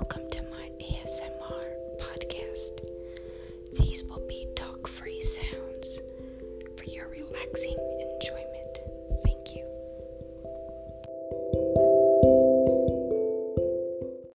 welcome to my ASMR podcast. These will be talk free sounds for your relaxing and